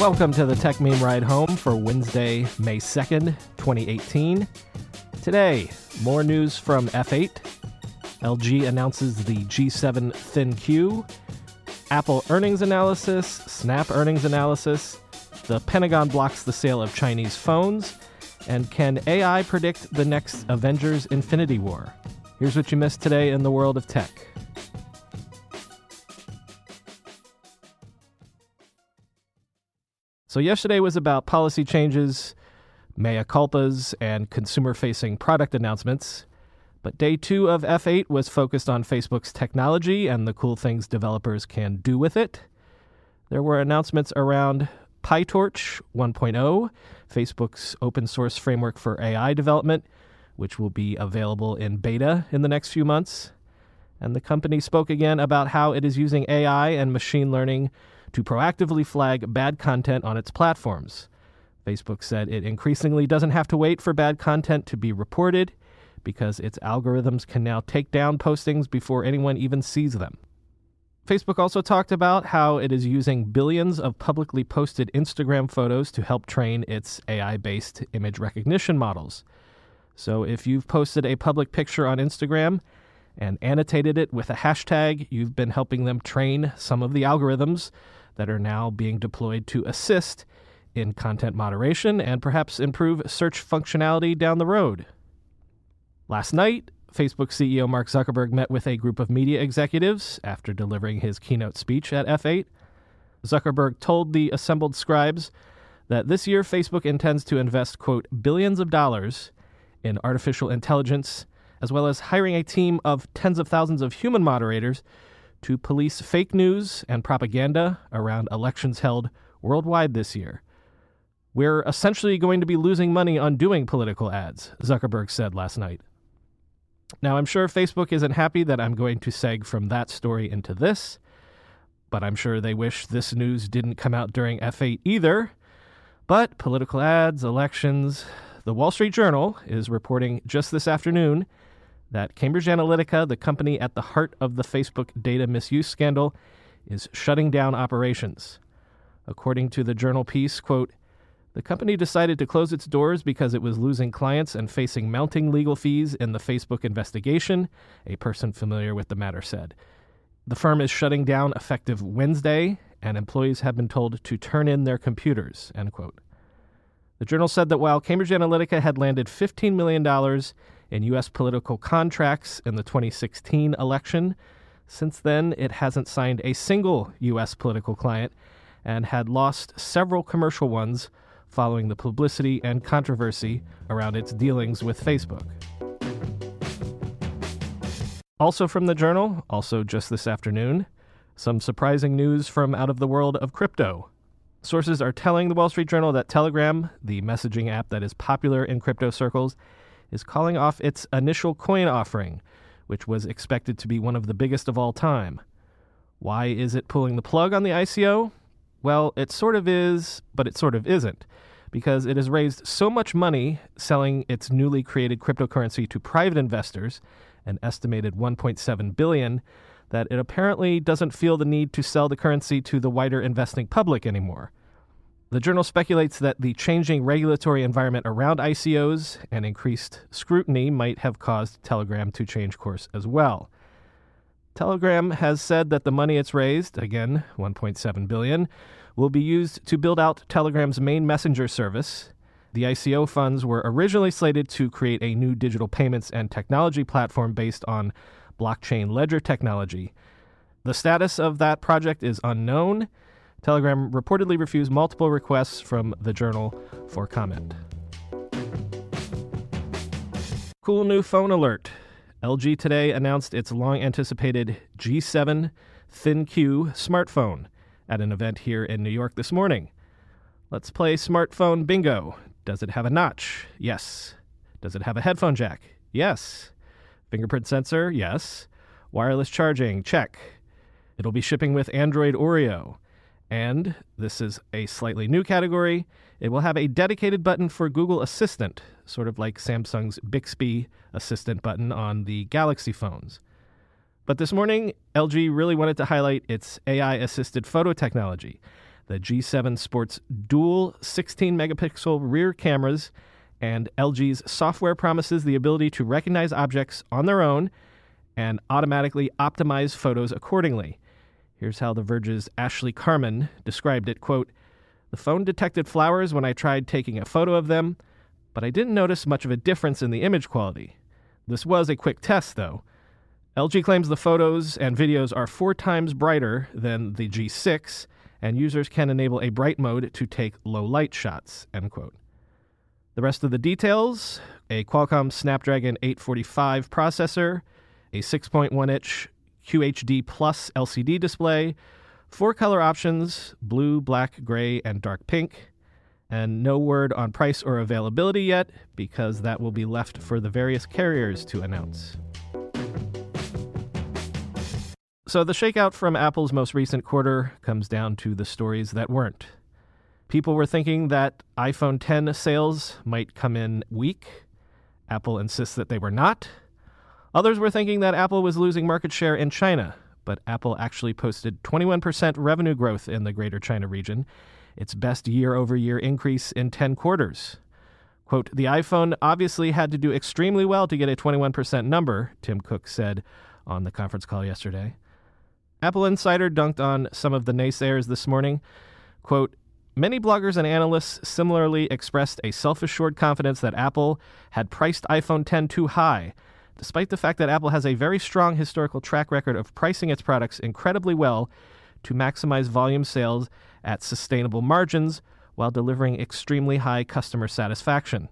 Welcome to the Techmeme Ride Home for Wednesday, May 2nd, 2018. Today, more news from F8. LG announces the G7 ThinQ, Apple earnings analysis, Snap earnings analysis. The Pentagon blocks the sale of Chinese phones. And can AI predict the next Avengers Infinity War? Here's what you missed today in the world of tech. So, yesterday was about policy changes, mea culpas, and consumer facing product announcements. But day two of F8 was focused on Facebook's technology and the cool things developers can do with it. There were announcements around PyTorch 1.0, Facebook's open source framework for AI development, which will be available in beta in the next few months. And the company spoke again about how it is using AI and machine learning to proactively flag bad content on its platforms. Facebook said it increasingly doesn't have to wait for bad content to be reported because its algorithms can now take down postings before anyone even sees them. Facebook also talked about how it is using billions of publicly posted Instagram photos to help train its AI based image recognition models. So if you've posted a public picture on Instagram and annotated it with a hashtag, you've been helping them train some of the algorithms that are now being deployed to assist in content moderation and perhaps improve search functionality down the road. Last night, Facebook CEO Mark Zuckerberg met with a group of media executives after delivering his keynote speech at F8. Zuckerberg told the assembled scribes that this year Facebook intends to invest, quote, billions of dollars in artificial intelligence, as well as hiring a team of tens of thousands of human moderators to police fake news and propaganda around elections held worldwide this year. We're essentially going to be losing money on doing political ads, Zuckerberg said last night. Now, I'm sure Facebook isn't happy that I'm going to seg from that story into this, but I'm sure they wish this news didn't come out during F8 either. But political ads, elections, the Wall Street Journal is reporting just this afternoon that Cambridge Analytica, the company at the heart of the Facebook data misuse scandal, is shutting down operations. According to the journal piece, quote, the company decided to close its doors because it was losing clients and facing mounting legal fees in the Facebook investigation, a person familiar with the matter said. The firm is shutting down effective Wednesday, and employees have been told to turn in their computers, end quote. The journal said that while Cambridge Analytica had landed $15 million in U.S. political contracts in the 2016 election. Since then, it hasn't signed a single U.S. political client and had lost several commercial ones following the publicity and controversy around its dealings with Facebook. Also from the journal, also just this afternoon, some surprising news from out of the world of crypto. Sources are telling the Wall Street Journal that Telegram, the messaging app that is popular in crypto circles, is calling off its initial coin offering, which was expected to be one of the biggest of all time. Why is it pulling the plug on the ICO? Well, it sort of is, but it sort of isn't, because it has raised so much money selling its newly created cryptocurrency to private investors, an estimated 1.7 billion, that it apparently doesn't feel the need to sell the currency to the wider investing public anymore. The journal speculates that the changing regulatory environment around ICOs and increased scrutiny might have caused Telegram to change course as well. Telegram has said that the money it's raised, again 1.7 billion, will be used to build out Telegram's main messenger service. The ICO funds were originally slated to create a new digital payments and technology platform based on blockchain ledger technology. The status of that project is unknown Telegram reportedly refused multiple requests from the journal for comment. Cool new phone alert. LG today announced its long anticipated G7 ThinQ smartphone at an event here in New York this morning. Let's play smartphone bingo. Does it have a notch? Yes. Does it have a headphone jack? Yes. Fingerprint sensor? Yes. Wireless charging? Check. It'll be shipping with Android Oreo. And this is a slightly new category. It will have a dedicated button for Google Assistant, sort of like Samsung's Bixby Assistant button on the Galaxy phones. But this morning, LG really wanted to highlight its AI assisted photo technology. The G7 sports dual 16 megapixel rear cameras, and LG's software promises the ability to recognize objects on their own and automatically optimize photos accordingly. Here's how The Verge's Ashley Carman described it quote, The phone detected flowers when I tried taking a photo of them, but I didn't notice much of a difference in the image quality. This was a quick test, though. LG claims the photos and videos are four times brighter than the G6, and users can enable a bright mode to take low light shots. End quote. The rest of the details a Qualcomm Snapdragon 845 processor, a 6.1 inch QHD Plus LCD display, four color options blue, black, gray, and dark pink, and no word on price or availability yet because that will be left for the various carriers to announce. So, the shakeout from Apple's most recent quarter comes down to the stories that weren't. People were thinking that iPhone 10 sales might come in weak. Apple insists that they were not. Others were thinking that Apple was losing market share in China, but Apple actually posted 21% revenue growth in the Greater China region, its best year over year increase in 10 quarters. Quote, the iPhone obviously had to do extremely well to get a 21% number, Tim Cook said on the conference call yesterday. Apple Insider dunked on some of the naysayers this morning. Quote, Many bloggers and analysts similarly expressed a self assured confidence that Apple had priced iPhone 10 too high, despite the fact that Apple has a very strong historical track record of pricing its products incredibly well to maximize volume sales at sustainable margins while delivering extremely high customer satisfaction.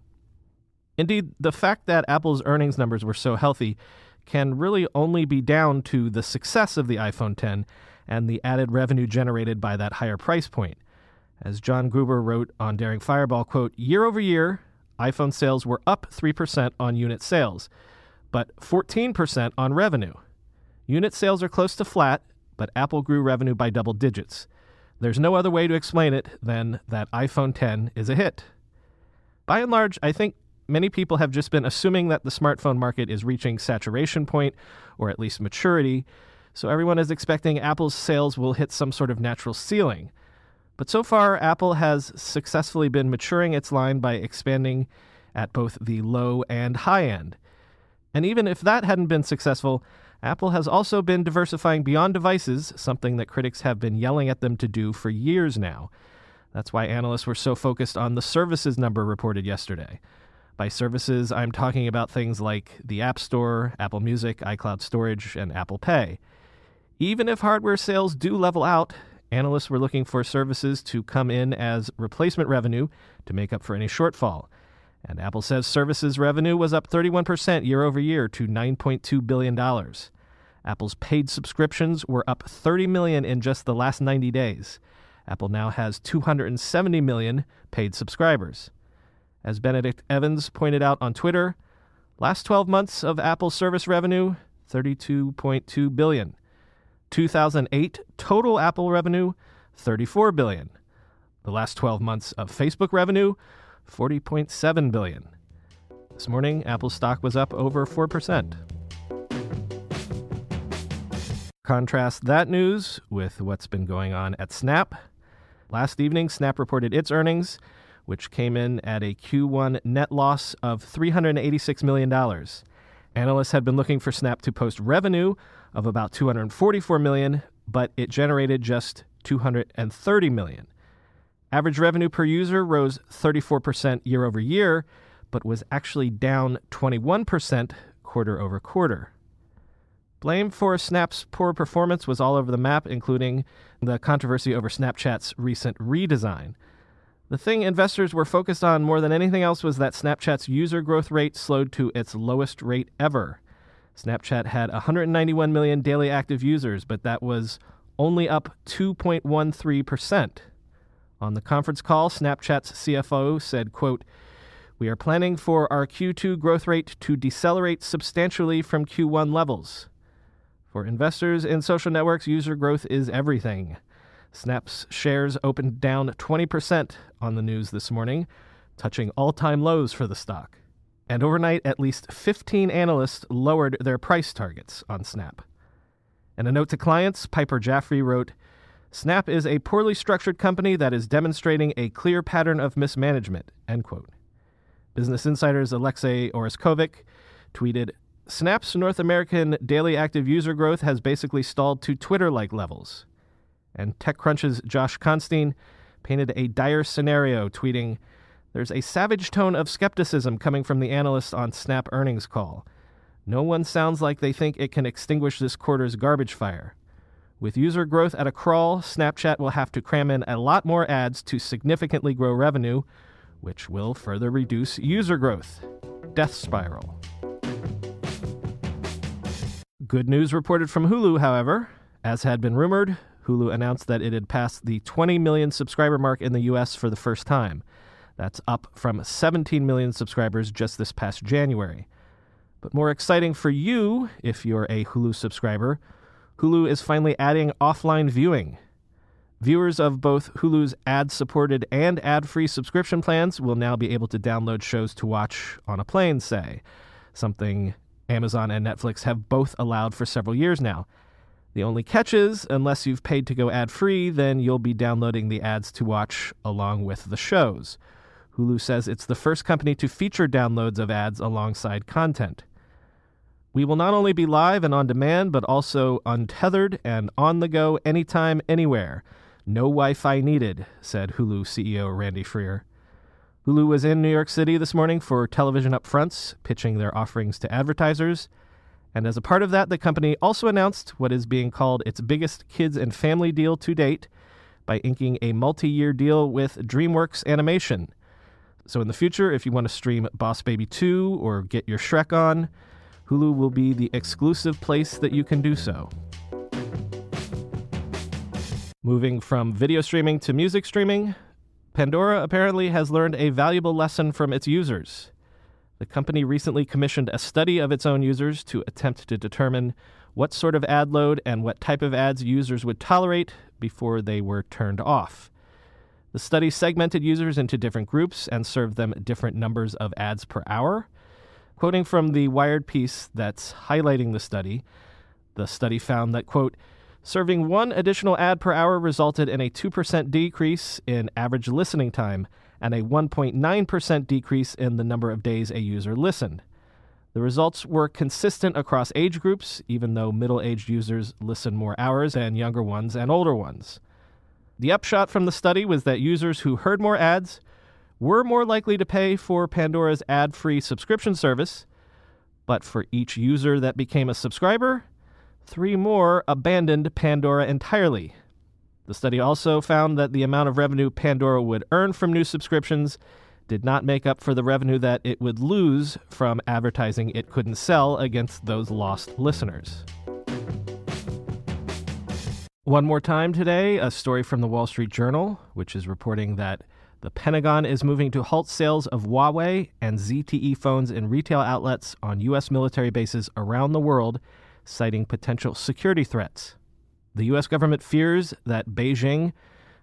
Indeed, the fact that Apple's earnings numbers were so healthy can really only be down to the success of the iPhone 10 and the added revenue generated by that higher price point. As John Gruber wrote on Daring Fireball, quote, year over year, iPhone sales were up 3% on unit sales, but 14% on revenue. Unit sales are close to flat, but Apple grew revenue by double digits. There's no other way to explain it than that iPhone 10 is a hit. By and large, I think many people have just been assuming that the smartphone market is reaching saturation point or at least maturity, so everyone is expecting Apple's sales will hit some sort of natural ceiling. But so far, Apple has successfully been maturing its line by expanding at both the low and high end. And even if that hadn't been successful, Apple has also been diversifying beyond devices, something that critics have been yelling at them to do for years now. That's why analysts were so focused on the services number reported yesterday. By services, I'm talking about things like the App Store, Apple Music, iCloud Storage, and Apple Pay. Even if hardware sales do level out, analysts were looking for services to come in as replacement revenue to make up for any shortfall. And Apple says services revenue was up 31% year over year to $9.2 billion. Apple's paid subscriptions were up 30 million in just the last 90 days. Apple now has 270 million paid subscribers. As Benedict Evans pointed out on Twitter, last 12 months of Apple service revenue 32.2 billion. 2008 total Apple revenue 34 billion. The last 12 months of Facebook revenue 40.7 billion. This morning Apple stock was up over 4%. Contrast that news with what's been going on at Snap. Last evening, Snap reported its earnings which came in at a Q1 net loss of $386 million. Analysts had been looking for Snap to post revenue of about 244 million, but it generated just 230 million. Average revenue per user rose 34% year over year, but was actually down 21% quarter over quarter. Blame for Snap's poor performance was all over the map, including the controversy over Snapchat's recent redesign. The thing investors were focused on more than anything else was that Snapchat's user growth rate slowed to its lowest rate ever. Snapchat had 191 million daily active users, but that was only up 2.13%. On the conference call, Snapchat's CFO said, quote, "We are planning for our Q2 growth rate to decelerate substantially from Q1 levels. For investors in social networks, user growth is everything." Snap's shares opened down 20% on the news this morning, touching all-time lows for the stock. And overnight, at least 15 analysts lowered their price targets on Snap. In a note to clients, Piper Jaffray wrote, Snap is a poorly structured company that is demonstrating a clear pattern of mismanagement. End quote. Business Insider's Alexei Oreskovic tweeted, Snap's North American daily active user growth has basically stalled to Twitter like levels. And TechCrunch's Josh Constine painted a dire scenario, tweeting, There's a savage tone of skepticism coming from the analysts on Snap earnings call. No one sounds like they think it can extinguish this quarter's garbage fire. With user growth at a crawl, Snapchat will have to cram in a lot more ads to significantly grow revenue, which will further reduce user growth. Death spiral. Good news reported from Hulu, however. As had been rumored, Hulu announced that it had passed the 20 million subscriber mark in the U.S. for the first time. That's up from 17 million subscribers just this past January. But more exciting for you, if you're a Hulu subscriber, Hulu is finally adding offline viewing. Viewers of both Hulu's ad supported and ad free subscription plans will now be able to download shows to watch on a plane, say, something Amazon and Netflix have both allowed for several years now. The only catch is, unless you've paid to go ad free, then you'll be downloading the ads to watch along with the shows. Hulu says it's the first company to feature downloads of ads alongside content. We will not only be live and on demand, but also untethered and on the go anytime, anywhere. No Wi Fi needed, said Hulu CEO Randy Freer. Hulu was in New York City this morning for television upfronts, pitching their offerings to advertisers. And as a part of that, the company also announced what is being called its biggest kids and family deal to date by inking a multi year deal with DreamWorks Animation. So, in the future, if you want to stream Boss Baby 2 or get your Shrek on, Hulu will be the exclusive place that you can do so. Moving from video streaming to music streaming, Pandora apparently has learned a valuable lesson from its users. The company recently commissioned a study of its own users to attempt to determine what sort of ad load and what type of ads users would tolerate before they were turned off. The study segmented users into different groups and served them different numbers of ads per hour. Quoting from the Wired piece that's highlighting the study, the study found that, quote, serving one additional ad per hour resulted in a 2% decrease in average listening time and a 1.9% decrease in the number of days a user listened. The results were consistent across age groups, even though middle aged users listen more hours and younger ones and older ones. The upshot from the study was that users who heard more ads were more likely to pay for Pandora's ad free subscription service, but for each user that became a subscriber, three more abandoned Pandora entirely. The study also found that the amount of revenue Pandora would earn from new subscriptions did not make up for the revenue that it would lose from advertising it couldn't sell against those lost listeners. One more time today, a story from the Wall Street Journal, which is reporting that the Pentagon is moving to halt sales of Huawei and ZTE phones in retail outlets on U.S. military bases around the world, citing potential security threats. The U.S. government fears that Beijing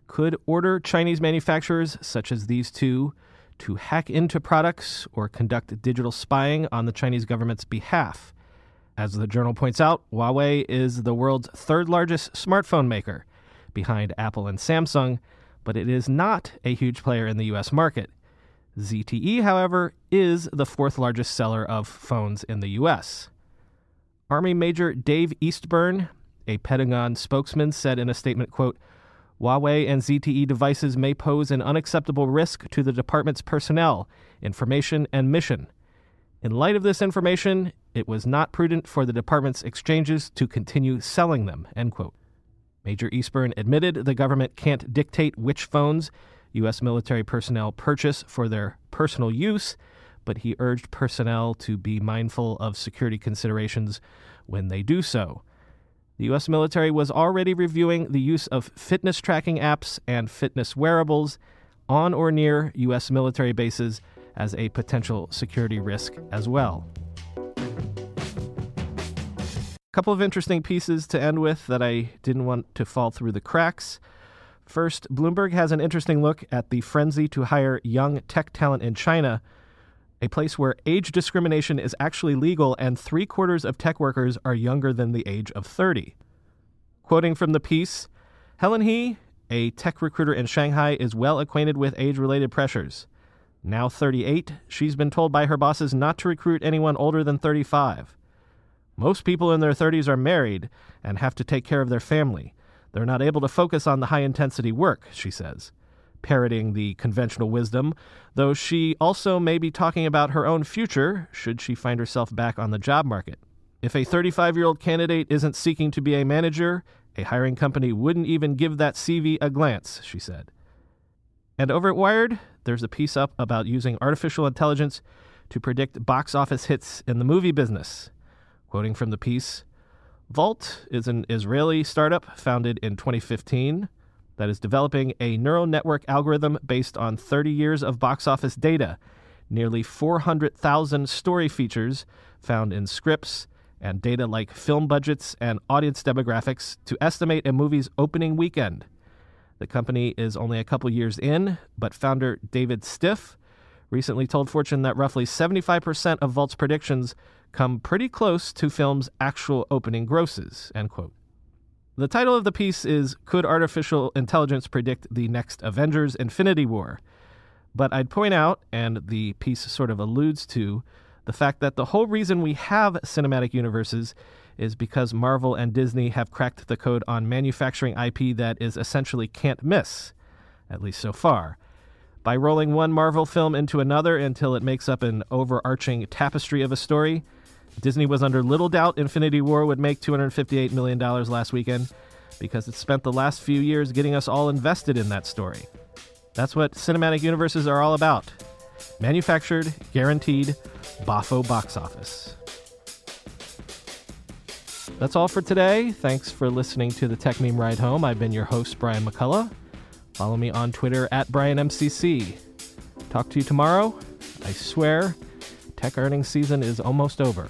could order Chinese manufacturers, such as these two, to hack into products or conduct digital spying on the Chinese government's behalf. As the journal points out, Huawei is the world's third largest smartphone maker, behind Apple and Samsung, but it is not a huge player in the U.S. market. ZTE, however, is the fourth largest seller of phones in the U.S. Army Major Dave Eastburn a Pentagon spokesman said in a statement, quote, Huawei and ZTE devices may pose an unacceptable risk to the department's personnel, information, and mission. In light of this information, it was not prudent for the department's exchanges to continue selling them, end quote. Major Eastburn admitted the government can't dictate which phones U.S. military personnel purchase for their personal use, but he urged personnel to be mindful of security considerations when they do so. The U.S. military was already reviewing the use of fitness tracking apps and fitness wearables on or near U.S. military bases as a potential security risk as well. Couple of interesting pieces to end with that I didn't want to fall through the cracks. First, Bloomberg has an interesting look at the frenzy to hire young tech talent in China, a place where age discrimination is actually legal and three quarters of tech workers are younger than the age of 30. Quoting from the piece, Helen He, a tech recruiter in Shanghai, is well acquainted with age related pressures. Now 38, she's been told by her bosses not to recruit anyone older than 35. Most people in their 30s are married and have to take care of their family. They're not able to focus on the high intensity work, she says, parroting the conventional wisdom, though she also may be talking about her own future should she find herself back on the job market. If a 35 year old candidate isn't seeking to be a manager, a hiring company wouldn't even give that CV a glance, she said. And over at Wired, there's a piece up about using artificial intelligence to predict box office hits in the movie business. Quoting from the piece, Vault is an Israeli startup founded in 2015 that is developing a neural network algorithm based on 30 years of box office data, nearly 400,000 story features found in scripts, and data like film budgets and audience demographics to estimate a movie's opening weekend. The company is only a couple years in, but founder David Stiff recently told Fortune that roughly 75% of Vault's predictions come pretty close to film's actual opening grosses, end quote. The title of the piece is Could Artificial Intelligence Predict the Next Avengers Infinity War? But I'd point out, and the piece sort of alludes to, the fact that the whole reason we have cinematic universes is because Marvel and Disney have cracked the code on manufacturing IP that is essentially can't miss, at least so far. By rolling one Marvel film into another until it makes up an overarching tapestry of a story, Disney was under little doubt Infinity War would make $258 million last weekend because it spent the last few years getting us all invested in that story. That's what cinematic universes are all about manufactured, guaranteed, Boffo box office. That's all for today. Thanks for listening to the Techmeme Ride Home. I've been your host, Brian McCullough. Follow me on Twitter at BrianMCC. Talk to you tomorrow. I swear, tech earnings season is almost over.